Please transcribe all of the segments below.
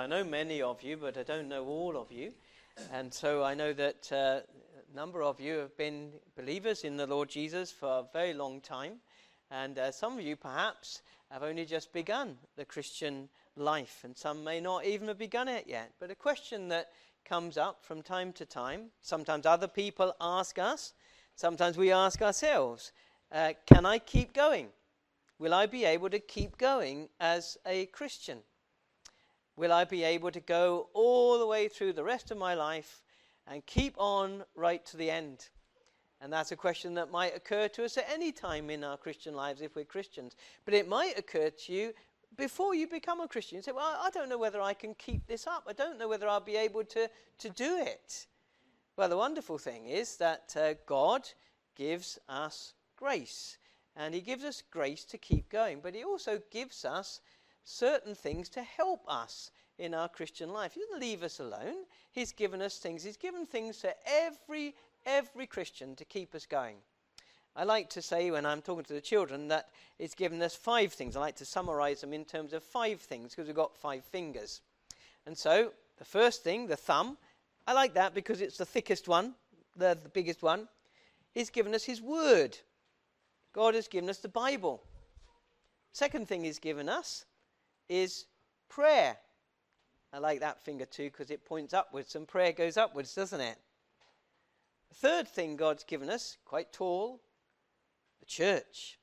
I know many of you, but I don't know all of you. And so I know that uh, a number of you have been believers in the Lord Jesus for a very long time. And uh, some of you perhaps have only just begun the Christian life, and some may not even have begun it yet. But a question that comes up from time to time, sometimes other people ask us, sometimes we ask ourselves, uh, can I keep going? Will I be able to keep going as a Christian? Will I be able to go all the way through the rest of my life and keep on right to the end? And that's a question that might occur to us at any time in our Christian lives if we're Christians. But it might occur to you before you become a Christian. You say, Well, I don't know whether I can keep this up. I don't know whether I'll be able to, to do it. Well, the wonderful thing is that uh, God gives us grace. And He gives us grace to keep going. But He also gives us certain things to help us in our Christian life. He doesn't leave us alone. He's given us things. He's given things to every every Christian to keep us going. I like to say when I'm talking to the children that it's given us five things. I like to summarize them in terms of five things because we've got five fingers. And so the first thing, the thumb, I like that because it's the thickest one, the, the biggest one. He's given us His Word. God has given us the Bible. Second thing He's given us is prayer. I like that finger too because it points upwards and prayer goes upwards, doesn't it? Third thing God's given us, quite tall, the church.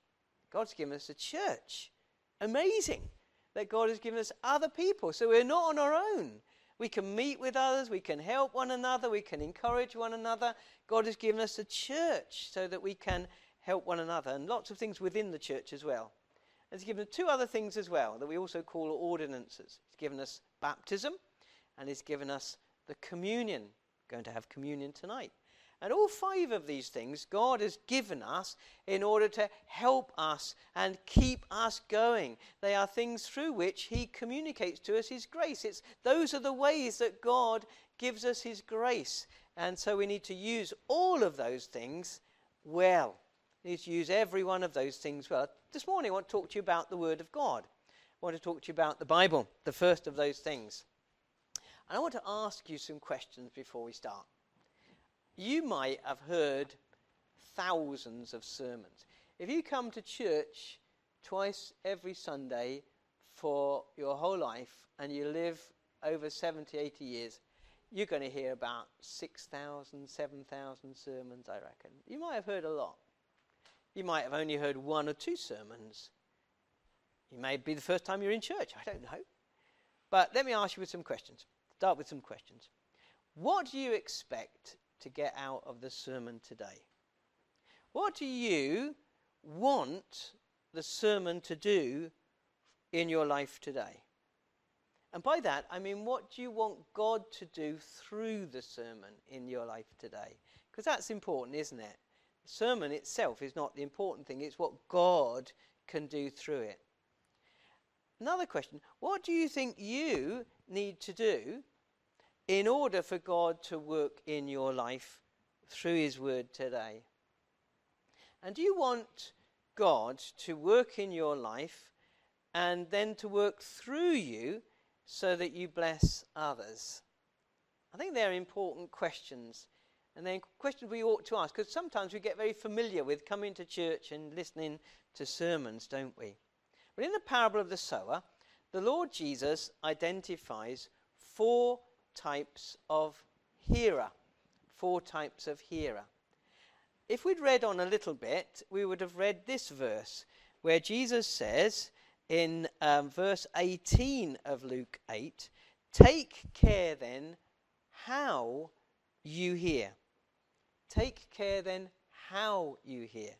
God's given us a church. Amazing that God has given us other people. So we're not on our own. We can meet with others, we can help one another, we can encourage one another. God has given us a church so that we can help one another, and lots of things within the church as well. He's given us two other things as well that we also call ordinances. He's given us baptism, and He's given us the communion. We're going to have communion tonight. And all five of these things God has given us in order to help us and keep us going. They are things through which He communicates to us His grace. It's, those are the ways that God gives us His grace. And so we need to use all of those things well. We need to use every one of those things well. This morning I want to talk to you about the Word of God. I want to talk to you about the Bible, the first of those things. And I want to ask you some questions before we start. You might have heard thousands of sermons. If you come to church twice every Sunday for your whole life and you live over 70, 80 years, you're going to hear about 6,000, 7,000 sermons, I reckon. You might have heard a lot. You might have only heard one or two sermons. It may be the first time you're in church. I don't know. But let me ask you with some questions. Start with some questions. What do you expect to get out of the sermon today? What do you want the sermon to do in your life today? And by that, I mean, what do you want God to do through the sermon in your life today? Because that's important, isn't it? Sermon itself is not the important thing, it's what God can do through it. Another question What do you think you need to do in order for God to work in your life through His Word today? And do you want God to work in your life and then to work through you so that you bless others? I think they're important questions. And they're questions we ought to ask because sometimes we get very familiar with coming to church and listening to sermons, don't we? But in the parable of the sower, the Lord Jesus identifies four types of hearer. Four types of hearer. If we'd read on a little bit, we would have read this verse where Jesus says in um, verse 18 of Luke 8 Take care then how you hear. Take care then how you hear.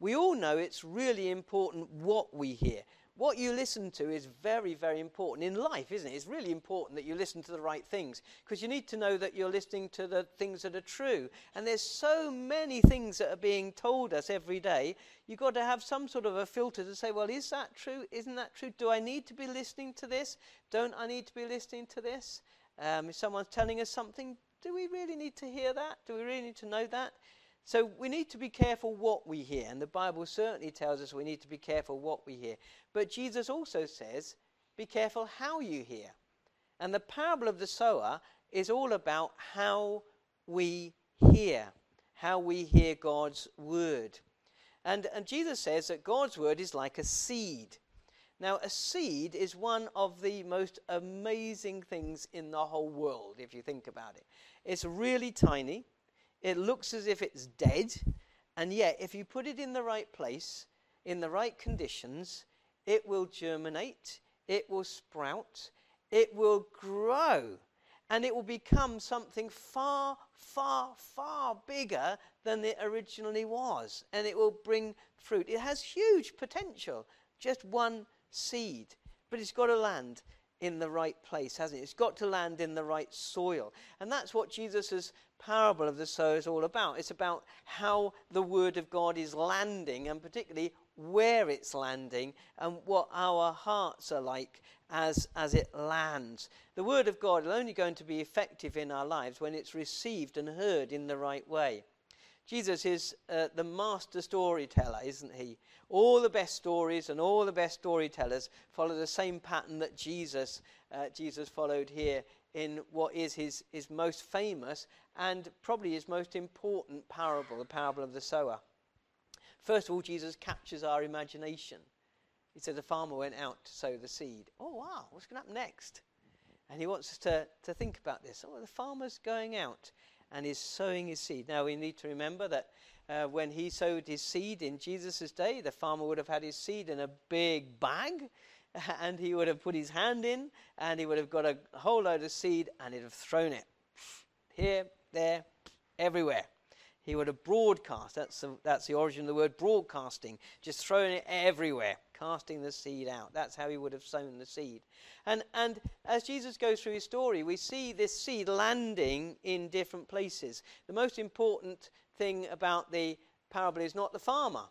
We all know it's really important what we hear what you listen to is very, very important in life, isn't it? It's really important that you listen to the right things because you need to know that you're listening to the things that are true. And there's so many things that are being told us every day. You've got to have some sort of a filter to say, well, is that true? Isn't that true? Do I need to be listening to this? Don't I need to be listening to this? Um, if someone's telling us something, do we really need to hear that? Do we really need to know that? So we need to be careful what we hear, and the Bible certainly tells us we need to be careful what we hear. But Jesus also says, be careful how you hear. And the parable of the sower is all about how we hear, how we hear God's word. And, and Jesus says that God's word is like a seed. Now, a seed is one of the most amazing things in the whole world, if you think about it. It's really tiny, it looks as if it's dead, and yet, if you put it in the right place, in the right conditions, it will germinate, it will sprout, it will grow, and it will become something far, far, far bigger than it originally was, and it will bring fruit. It has huge potential, just one seed, but it's got to land in the right place, hasn't it? It's got to land in the right soil. And that's what Jesus' parable of the sower is all about. It's about how the word of God is landing, and particularly where it's landing, and what our hearts are like as, as it lands. The word of God is only going to be effective in our lives when it's received and heard in the right way. Jesus is uh, the master storyteller, isn't he? All the best stories and all the best storytellers follow the same pattern that Jesus, uh, Jesus followed here in what is his, his most famous and probably his most important parable, the parable of the sower. First of all, Jesus captures our imagination. He said the farmer went out to sow the seed. Oh, wow, what's going to happen next? And he wants us to, to think about this. Oh, the farmer's going out and is sowing his seed. Now, we need to remember that uh, when he sowed his seed in Jesus' day, the farmer would have had his seed in a big bag, and he would have put his hand in, and he would have got a whole load of seed, and he'd have thrown it here, there, everywhere. He would have broadcast. That's the, that's the origin of the word broadcasting. Just throwing it everywhere, casting the seed out. That's how he would have sown the seed. And, and as Jesus goes through his story, we see this seed landing in different places. The most important thing about the parable is not the farmer.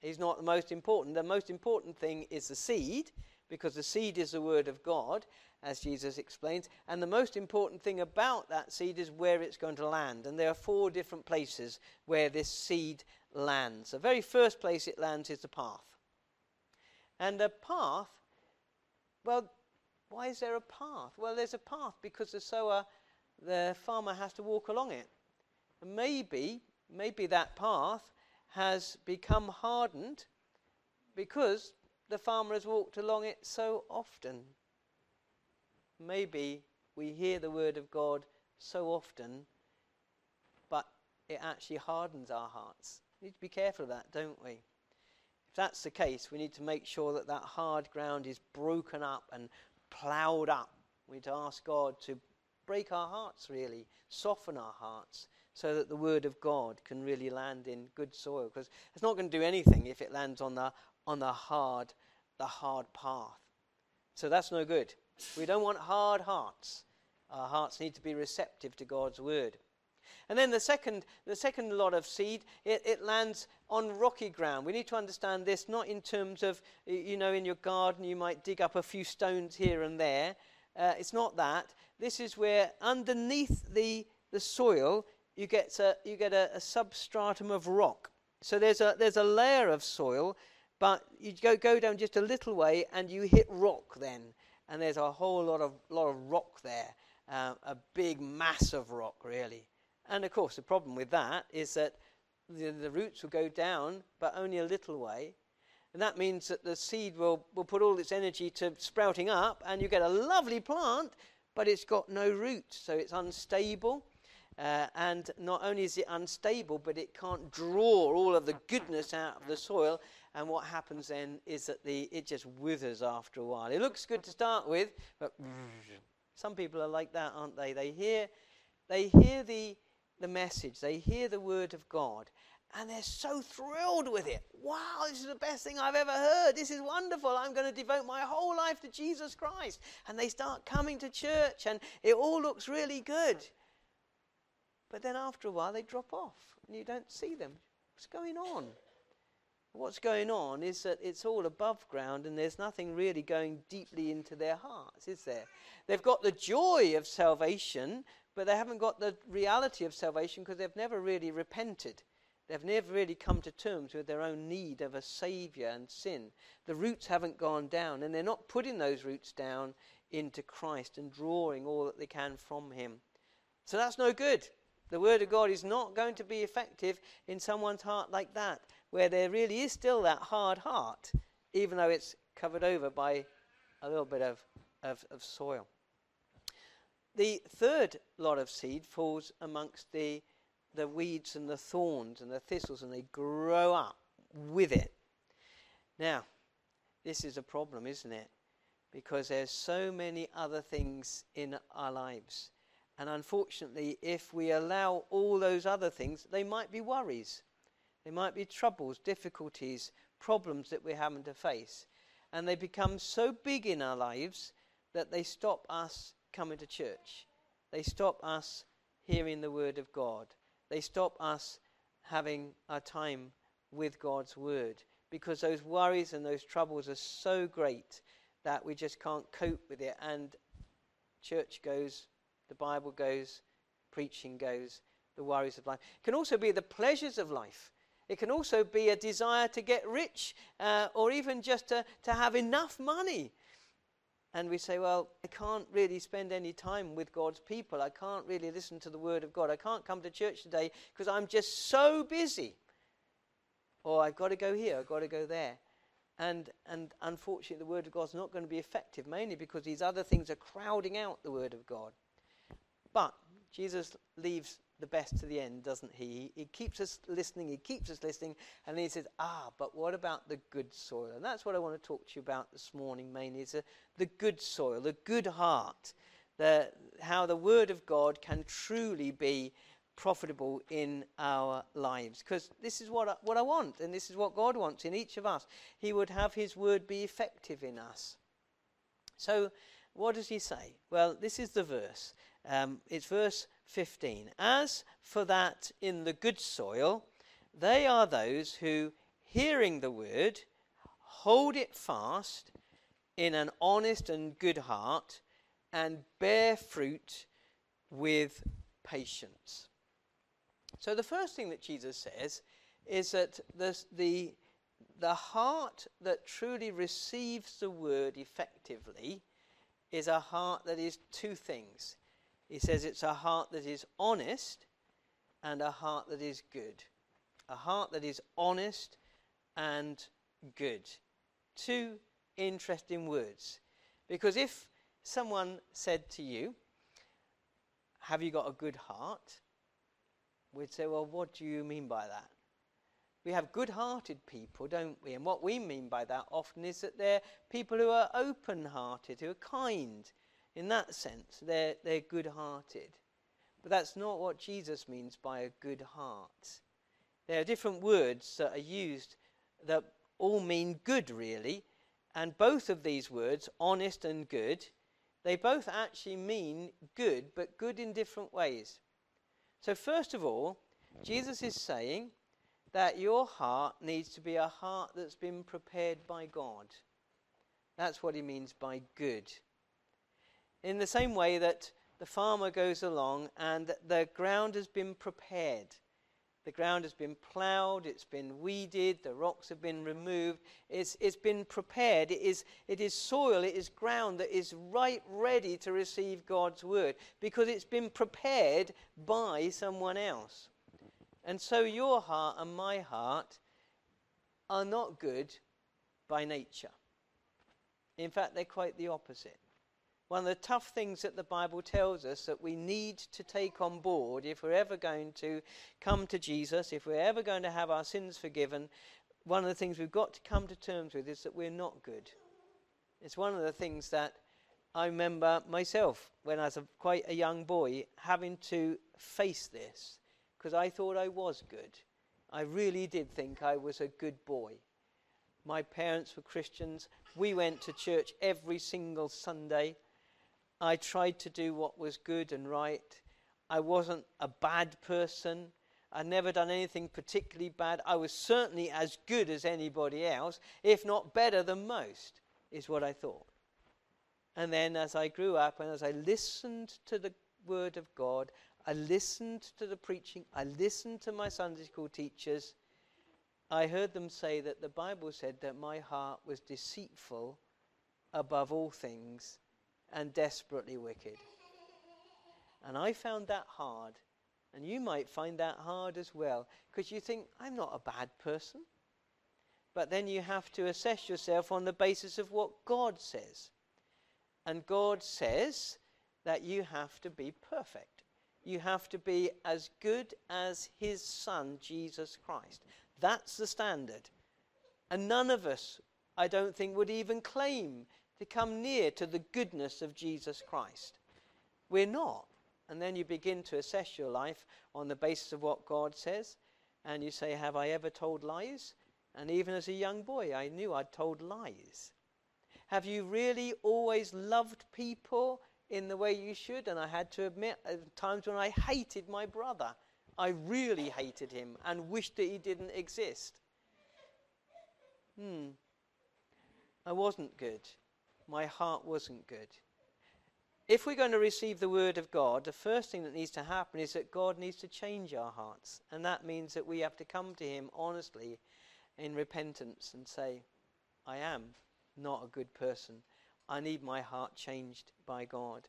He's not the most important. The most important thing is the seed, because the seed is the word of God as Jesus explains. And the most important thing about that seed is where it's going to land. And there are four different places where this seed lands. The very first place it lands is the path. And the path, well, why is there a path? Well, there's a path because the sower, the farmer has to walk along it. And maybe, maybe that path has become hardened because the farmer has walked along it so often maybe we hear the word of God so often, but it actually hardens our hearts. We need to be careful of that, don't we? If that's the case, we need to make sure that that hard ground is broken up and ploughed up. We need to ask God to break our hearts, really, soften our hearts, so that the word of God can really land in good soil. Because it's not going to do anything if it lands on the on the hard, the hard path. So that's no good. We don't want hard hearts. Our hearts need to be receptive to God's word. And then the second, the second lot of seed, it, it, lands on rocky ground. We need to understand this not in terms of, you know, in your garden you might dig up a few stones here and there. Uh, it's not that. This is where underneath the, the soil you get, a, you get a, a substratum of rock. So there's a, there's a layer of soil, but you go, go down just a little way and you hit rock then and there's a whole lot of lot of rock there, uh, a big mass of rock, really. And of course, the problem with that is that the, the roots will go down, but only a little way. And that means that the seed will, will put all its energy to sprouting up, and you get a lovely plant, but it's got no roots, so it's unstable. Uh, and not only is it unstable, but it can't draw all of the goodness out of the soil, and what happens then is that the, it just withers after a while. It looks good to start with, but some people are like that, aren't they? They hear, they hear the, the message, they hear the word of God, and they're so thrilled with it. Wow, this is the best thing I've ever heard. This is wonderful. I'm going to devote my whole life to Jesus Christ. And they start coming to church, and it all looks really good. But then after a while, they drop off, and you don't see them. What's going on? What's going on is that it's all above ground and there's nothing really going deeply into their hearts, is there? They've got the joy of salvation, but they haven't got the reality of salvation because they've never really repented. They've never really come to terms with their own need of a Saviour and sin. The roots haven't gone down, and they're not putting those roots down into Christ and drawing all that they can from Him. So that's no good. The Word of God is not going to be effective in someone's heart like that, where there really is still that hard heart, even though it's covered over by a little bit of, of, of soil. The third lot of seed falls amongst the, the weeds and the thorns and the thistles, and they grow up with it. Now, this is a problem, isn't it? Because there's so many other things in our lives. And unfortunately, if we allow all those other things, they might be worries. They might be troubles, difficulties, problems that we're having to face. And they become so big in our lives that they stop us coming to church. They stop us hearing the word of God. They stop us having our time with God's word because those worries and those troubles are so great that we just can't cope with it. And church goes, the Bible goes, preaching goes, the worries of life. It can also be the pleasures of life. It can also be a desire to get rich uh, or even just to, to have enough money. And we say, well, I can't really spend any time with God's people. I can't really listen to the Word of God. I can't come to church today because I'm just so busy. Or I've got to go here, I've got to go there. And, and unfortunately, the Word of God's not going to be effective, mainly because these other things are crowding out the Word of God. But Jesus leaves the best to the end, doesn't he? He keeps us listening, he keeps us listening, and he says, Ah, but what about the good soil? And that's what I want to talk to you about this morning mainly, is the good soil, the good heart, the, how the Word of God can truly be profitable in our lives. Because this is what I, what I want, and this is what God wants in each of us. He would have His Word be effective in us. So, what does he say? Well, this is the verse. Um, it's verse 15. As for that in the good soil, they are those who, hearing the word, hold it fast in an honest and good heart and bear fruit with patience. So, the first thing that Jesus says is that the, the, the heart that truly receives the word effectively is a heart that is two things he says it's a heart that is honest and a heart that is good. A heart that is honest and good. Two interesting words. Because if someone said to you, Have you got a good heart? We'd say, Well, what do you mean by that? We have good hearted people, don't we? And what we mean by that often is that they're people who are open hearted, who are kind, in that sense, they're, they're good hearted. But that's not what Jesus means by a good heart. There are different words that are used that all mean good, really. And both of these words, honest and good, they both actually mean good, but good in different ways. So, first of all, Jesus is saying that your heart needs to be a heart that's been prepared by God. That's what he means by good in the same way that the farmer goes along and the ground has been prepared. The ground has been ploughed, it's been weeded, the rocks have been removed, it's, it's been prepared. It is, it is soil, it is ground that is right ready to receive God's word because it's been prepared by someone else. And so your heart and my heart are not good by nature. In fact, they're quite the opposite. One of the tough things that the Bible tells us that we need to take on board if we're ever going to come to Jesus, if we're ever going to have our sins forgiven, one of the things we've got to come to terms with is that we're not good. It's one of the things that I remember myself when I was a, quite a young boy having to face this because I thought I was good. I really did think I was a good boy. My parents were Christians. We went to church every single Sunday. I tried to do what was good and right. I wasn't a bad person. I'd never done anything particularly bad. I was certainly as good as anybody else, if not better than most, is what I thought. And then as I grew up and as I listened to the Word of God, I listened to the preaching, I listened to my Sunday school teachers, I heard them say that the Bible said that my heart was deceitful above all things and desperately wicked. And I found that hard. And you might find that hard as well because you think, I'm not a bad person. But then you have to assess yourself on the basis of what God says. And God says that you have to be perfect. You have to be as good as His Son, Jesus Christ. That's the standard. And none of us, I don't think, would even claim to come near to the goodness of Jesus Christ. We're not. And then you begin to assess your life on the basis of what God says. And you say, Have I ever told lies? And even as a young boy, I knew I'd told lies. Have you really always loved people in the way you should? And I had to admit, at times when I hated my brother, I really hated him and wished that he didn't exist. Hmm. I wasn't good. My heart wasn't good. If we're going to receive the word of God, the first thing that needs to happen is that God needs to change our hearts. And that means that we have to come to Him honestly in repentance and say, I am not a good person. I need my heart changed by God.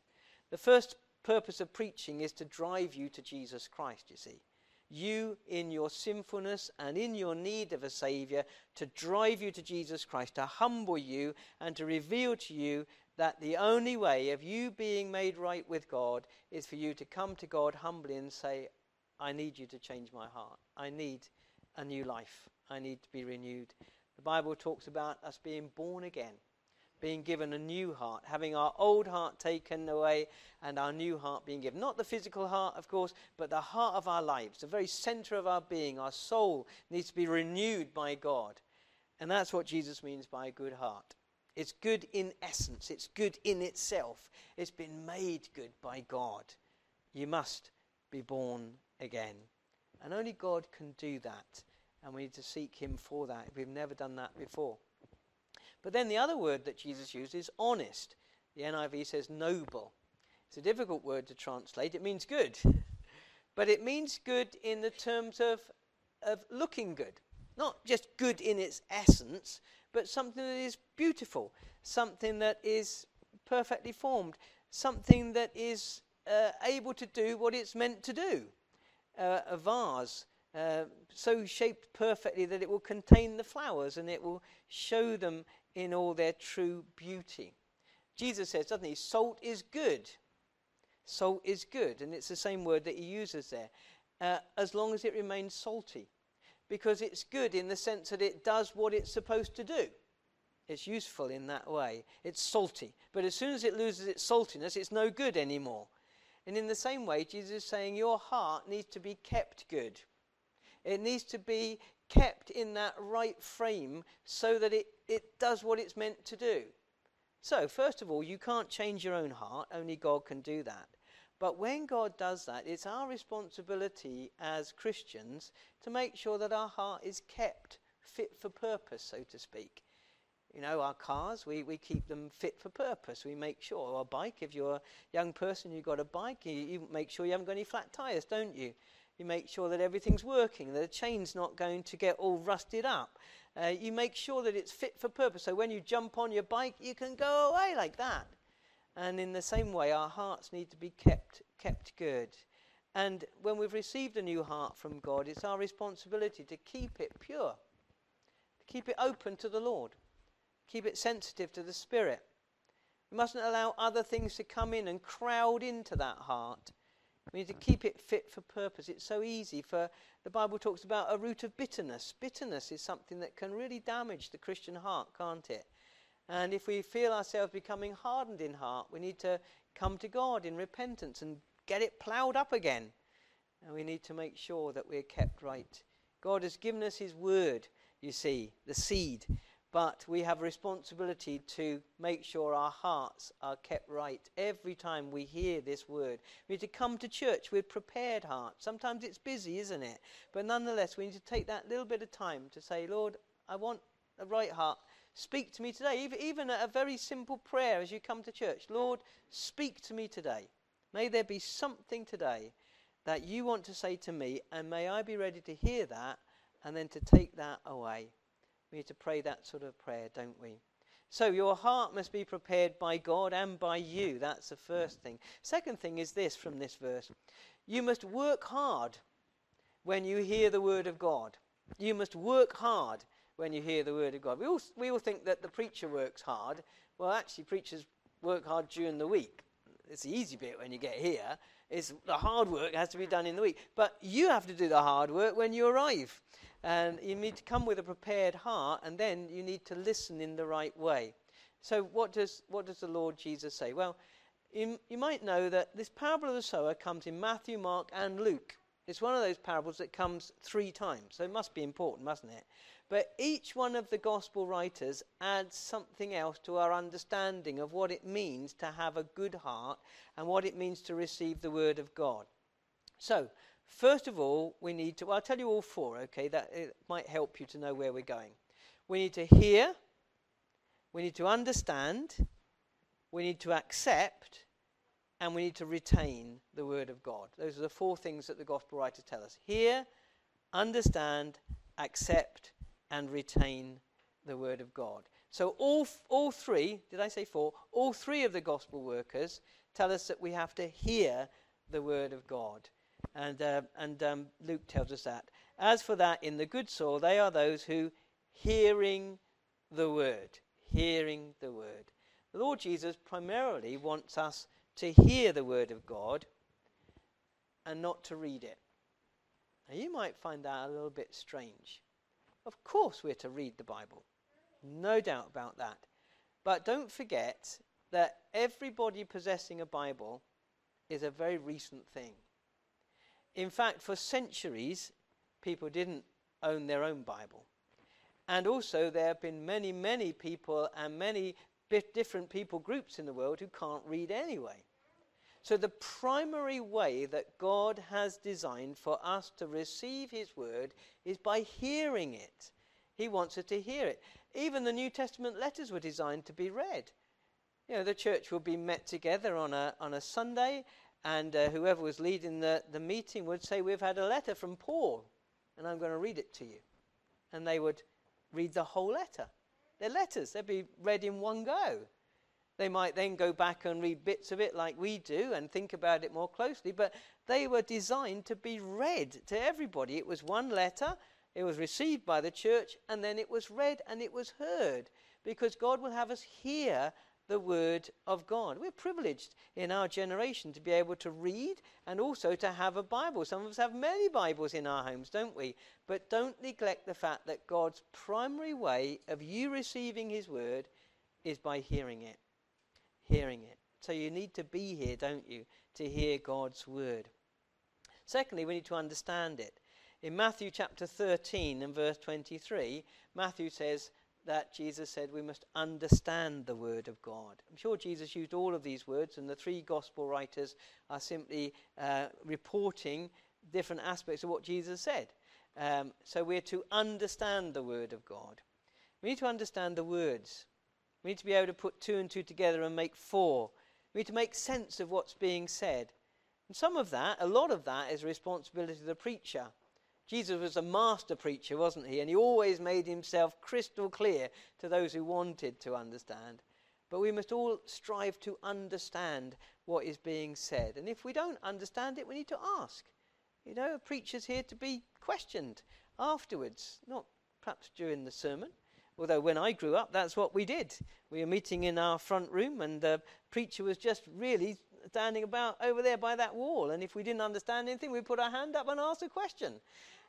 The first purpose of preaching is to drive you to Jesus Christ, you see. You, in your sinfulness and in your need of a Saviour, to drive you to Jesus Christ, to humble you and to reveal to you that the only way of you being made right with God is for you to come to God humbly and say, I need you to change my heart. I need a new life. I need to be renewed. The Bible talks about us being born again, being given a new heart, having our old heart taken away and our new heart being given. Not the physical heart, of course, but the heart of our lives, the very center of our being. Our soul needs to be renewed by God. And that's what Jesus means by a good heart. It's good in essence, it's good in itself. It's been made good by God. You must be born again. And only God can do that and we need to seek Him for that. We've never done that before. But then the other word that Jesus used is honest. The NIV says noble. It's a difficult word to translate. It means good. But it means good in the terms of, of looking good. Not just good in its essence, but something that is beautiful, something that is perfectly formed, something that is uh, able to do what it's meant to do. Uh, a vase uh, so shaped perfectly that it will contain the flowers and it will show them in all their true beauty. Jesus says, doesn't he? Salt is good. Salt is good. And it's the same word that he uses there. Uh, as long as it remains salty. Because it's good in the sense that it does what it's supposed to do. It's useful in that way. It's salty. But as soon as it loses its saltiness, it's no good anymore. And in the same way, Jesus is saying your heart needs to be kept good. It needs to be kept in that right frame so that it, it does what it's meant to do. So, first of all, you can't change your own heart, only God can do that. But when God does that, it's our responsibility as Christians to make sure that our heart is kept fit for purpose, so to speak. You know, our cars, we, we keep them fit for purpose. We make sure. Our bike, if you're a young person, you've got a bike, you, you make sure you haven't got any flat tyres, don't you? You make sure that everything's working, that the chain's not going to get all rusted up. Uh, you make sure that it's fit for purpose. So when you jump on your bike, you can go away like that. And in the same way, our hearts need to be kept, kept good. And when we've received a new heart from God, it's our responsibility to keep it pure, to keep it open to the Lord, keep it sensitive to the Spirit. We mustn't allow other things to come in and crowd into that heart we need to keep it fit for purpose. It's so easy for the Bible talks about a root of bitterness. Bitterness is something that can really damage the Christian heart, can't it? And if we feel ourselves becoming hardened in heart, we need to come to God in repentance and get it ploughed up again. And we need to make sure that we're kept right. God has given us His word, you see, the seed. But we have a responsibility to make sure our hearts are kept right every time we hear this word. We need to come to church with prepared hearts. Sometimes it's busy, isn't it? But nonetheless, we need to take that little bit of time to say, Lord, I want a right heart. Speak to me today. Even a very simple prayer as you come to church Lord, speak to me today. May there be something today that you want to say to me, and may I be ready to hear that and then to take that away. We need to pray that sort of prayer, don't we? So your heart must be prepared by God and by you. That's the first thing. Second thing is this from this verse you must work hard when you hear the word of God. You must work hard when you hear the word of God. We all, we all think that the preacher works hard. Well, actually, preachers work hard during the week. It's the easy bit when you get here. It's the hard work has to be done in the week. But you have to do the hard work when you arrive. And you need to come with a prepared heart, and then you need to listen in the right way. So, what does, what does the Lord Jesus say? Well, you, you might know that this parable of the sower comes in Matthew, Mark, and Luke. It's one of those parables that comes three times, so it must be important, mustn't it? But each one of the gospel writers adds something else to our understanding of what it means to have a good heart and what it means to receive the word of God. So, first of all, we need to, well, I'll tell you all four, okay? That it might help you to know where we're going. We need to hear, we need to understand, we need to accept, and we need to retain the Word of God. Those are the four things that the Gospel writers tell us hear, understand, accept, and retain the Word of God. So, all, all three, did I say four? All three of the Gospel workers tell us that we have to hear the Word of God. And, uh, and um, Luke tells us that. As for that, in the good soil, they are those who, hearing the Word, hearing the Word. The Lord Jesus primarily wants us to hear the Word of God and not to read it. Now, you might find that a little bit strange. Of course, we're to read the Bible, no doubt about that. But don't forget that everybody possessing a Bible is a very recent thing. In fact, for centuries, people didn't own their own Bible. And also, there have been many, many people and many different people groups in the world who can't read anyway. So, the primary way that God has designed for us to receive His word is by hearing it. He wants us to hear it. Even the New Testament letters were designed to be read. You know, the church will be met together on a, on a Sunday, and uh, whoever was leading the, the meeting would say, We've had a letter from Paul, and I'm going to read it to you. And they would read the whole letter. They're letters, they'd be read in one go. They might then go back and read bits of it like we do and think about it more closely, but they were designed to be read to everybody. It was one letter, it was received by the church, and then it was read and it was heard because God will have us hear the Word of God. We're privileged in our generation to be able to read and also to have a Bible. Some of us have many Bibles in our homes, don't we? But don't neglect the fact that God's primary way of you receiving His Word is by hearing it. Hearing it. So you need to be here, don't you, to hear God's Word. Secondly, we need to understand it. In Matthew chapter 13 and verse 23, Matthew says, that Jesus said we must understand the Word of God. I'm sure Jesus used all of these words, and the three Gospel writers are simply uh, reporting different aspects of what Jesus said. Um, so we're to understand the Word of God. We need to understand the words. We need to be able to put two and two together and make four. We need to make sense of what's being said. And some of that, a lot of that, is responsibility of the preacher. Jesus was a master preacher, wasn't he? And he always made himself crystal clear to those who wanted to understand. But we must all strive to understand what is being said. And if we don't understand it, we need to ask. You know, a preacher's here to be questioned afterwards, not perhaps during the sermon. Although when I grew up, that's what we did. We were meeting in our front room, and the preacher was just really standing about over there by that wall. And if we didn't understand anything, we put our hand up and asked a question.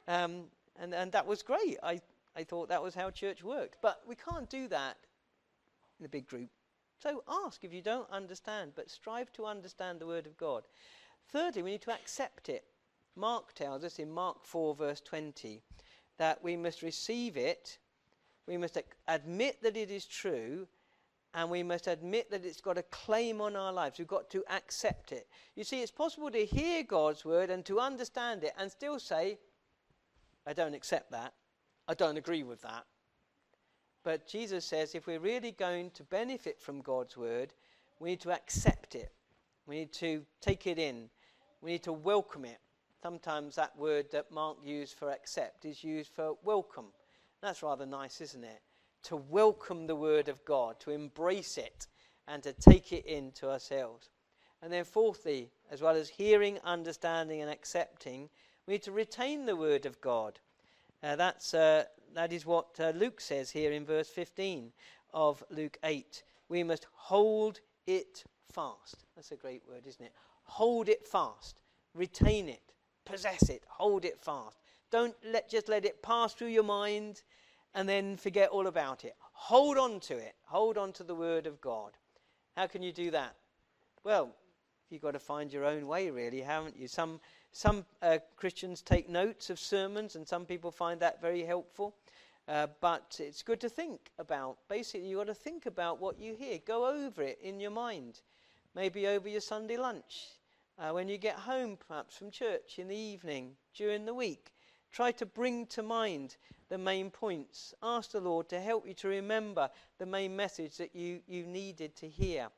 Um, and, and that was great. I, I thought that was how church worked. But we can't do that in a big group. So ask if you don't understand, but strive to understand the Word of God. Thirdly, we need to accept it. Mark tells us in Mark 4, verse 20, that we must receive it, we must admit that it is true, and we must admit that it's got a claim on our lives. We've got to accept it. You see, it's possible to hear God's word and to understand it and still say, I don't accept that. I don't agree with that. But Jesus says if we're really going to benefit from God's word, we need to accept it. We need to take it in. We need to welcome it. Sometimes that word that Mark used for accept is used for welcome. That's rather nice, isn't it? to welcome the Word of God, to embrace it, and to take it into ourselves. And then, fourthly, as well as hearing, understanding, and accepting, we need to retain the Word of God. Uh, that's, uh, that is what uh, Luke says here in verse 15 of Luke 8. We must hold it fast. That's a great word, isn't it? Hold it fast. Retain it. Possess it. Hold it fast. Don't let, just let it pass through your mind and then forget all about it. Hold on to it. Hold on to the Word of God. How can you do that? Well, you've got to find your own way, really, haven't you? Some, some uh, Christians take notes of sermons, and some people find that very helpful. Uh, but it's good to think about. Basically, you've got to think about what you hear. Go over it in your mind. Maybe over your Sunday lunch. Uh, when you get home, perhaps from church in the evening, during the week. Try to bring to mind the main points. Ask the Lord to help you to remember the main message that you, you needed to hear.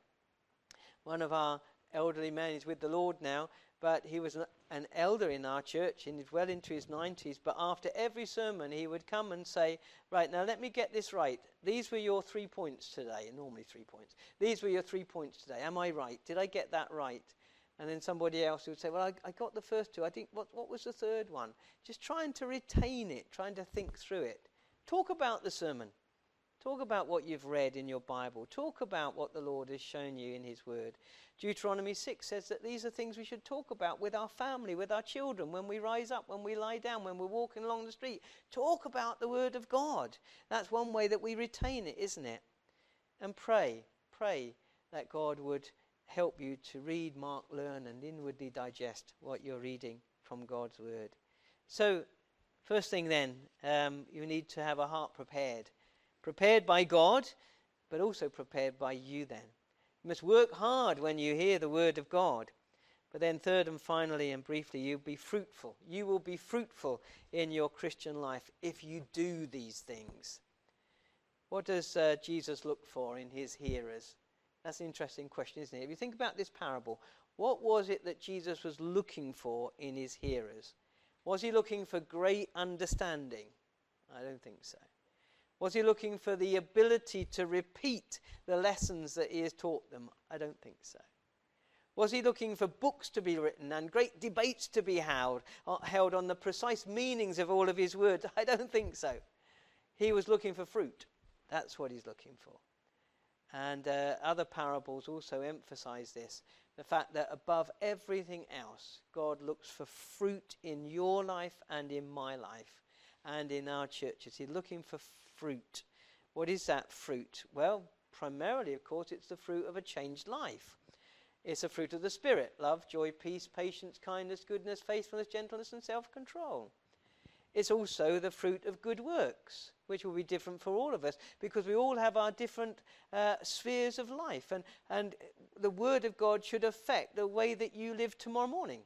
One of our elderly men is with the Lord now, but he was an, elder in our church and he's well into his 90s. But after every sermon, he would come and say, Right, now let me get this right. These were your three points today, normally three points. These were your three points today. Am I right? Did I get that right? And then somebody else would say, Well, I, I got the first two. I think, what, what was the third one? Just trying to retain it, trying to think through it. Talk about the sermon. Talk about what you've read in your Bible. Talk about what the Lord has shown you in His Word. Deuteronomy 6 says that these are things we should talk about with our family, with our children, when we rise up, when we lie down, when we're walking along the street. Talk about the Word of God. That's one way that we retain it, isn't it? And pray, pray that God would help you to read, mark, learn, and inwardly digest what you're reading from God's Word. So, first thing then, um, you need to have a heart prepared. Prepared by God, but also prepared by you then. You must work hard when you hear the Word of God. But then, third and finally, and briefly, you'll be fruitful. You will be fruitful in your Christian life if you do these things. What does uh, Jesus look for in his hearers? That's an interesting question, isn't it? If you think about this parable, what was it that Jesus was looking for in his hearers? Was he looking for great understanding? I don't think so. Was he looking for the ability to repeat the lessons that he has taught them? I don't think so. Was he looking for books to be written and great debates to be held, uh, held on the precise meanings of all of his words? I don't think so. He was looking for fruit. That's what he's looking for. And uh, other parables also emphasize this the fact that above everything else, God looks for fruit in your life and in my life and in our churches. He's looking for fruit. What is that fruit? Well, primarily, of course, it's the fruit of a changed life. It's a fruit of the Spirit love, joy, peace, patience, kindness, goodness, faithfulness, gentleness, and self control. It's also the fruit of good works which will be different for all of us because we all have our different uh, spheres of life. And, and the Word of God should affect the way that you live tomorrow morning.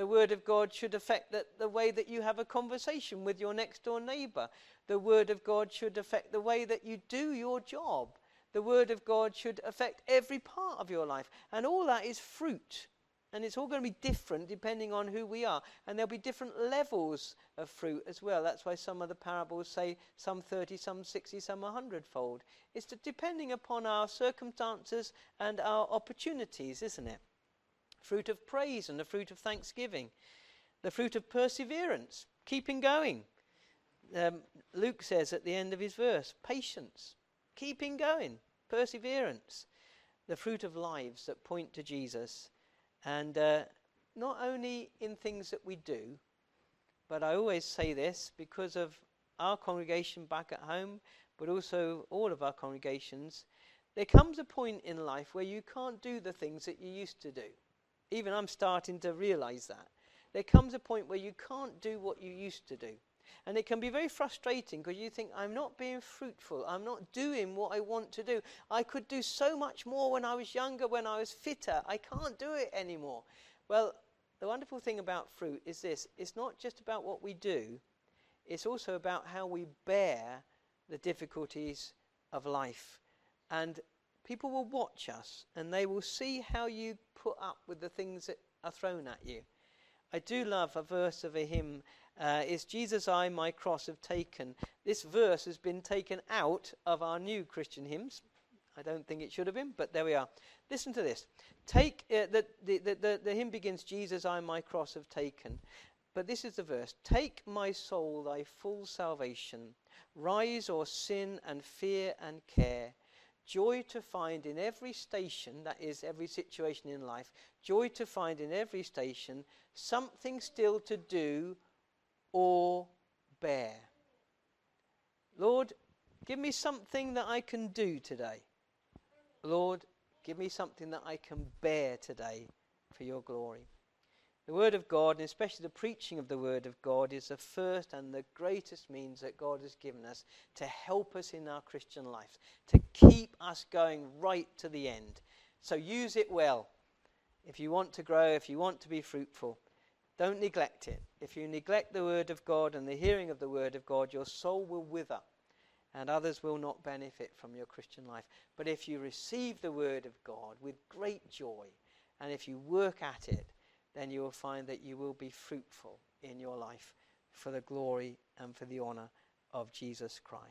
The Word of God should affect the, the way that you have a conversation with your next door neighbor. The Word of God should affect the way that you do your job. The Word of God should affect every part of your life. And all that is fruit and it's all going to be different depending on who we are. And there'll be different levels of fruit as well. That's why some of the parables say some 30, some 60, some 100 fold. It's depending upon our circumstances and our opportunities, isn't it? Fruit of praise and the fruit of thanksgiving. The fruit of perseverance, keeping going. Um, Luke says at the end of his verse, patience, keeping going, perseverance. The fruit of lives that point to Jesus and uh, not only in things that we do, but I always say this because of our congregation back at home, but also all of our congregations, there comes a point in life where you can't do the things that you used to do. Even I'm starting to realize that. There comes a point where you can't do what you used to do. And it can be very frustrating because you think, I'm not being fruitful. I'm not doing what I want to do. I could do so much more when I was younger, when I was fitter. I can't do it anymore. Well, the wonderful thing about fruit is this it's not just about what we do, it's also about how we bear the difficulties of life. And people will watch us and they will see how you put up with the things that are thrown at you. I do love a verse of a hymn. Uh, is Jesus I my cross have taken. This verse has been taken out of our new Christian hymns. I don't think it should have been, but there we are. Listen to this. Take uh, the, the, the, the hymn begins, Jesus I my cross have taken. But this is the verse Take my soul thy full salvation, rise o'er sin and fear and care. Joy to find in every station, that is, every situation in life, joy to find in every station something still to do or bear. Lord, give me something that I can do today. Lord, give me something that I can bear today for your glory. The Word of God, and especially the preaching of the Word of God, is the first and the greatest means that God has given us to help us in our Christian life, to keep us going right to the end. So use it well. If you want to grow, if you want to be fruitful, don't neglect it. If you neglect the Word of God and the hearing of the Word of God, your soul will wither and others will not benefit from your Christian life. But if you receive the Word of God with great joy, and if you work at it, then you will find that you will be fruitful in your life for the glory and for the honor of Jesus Christ.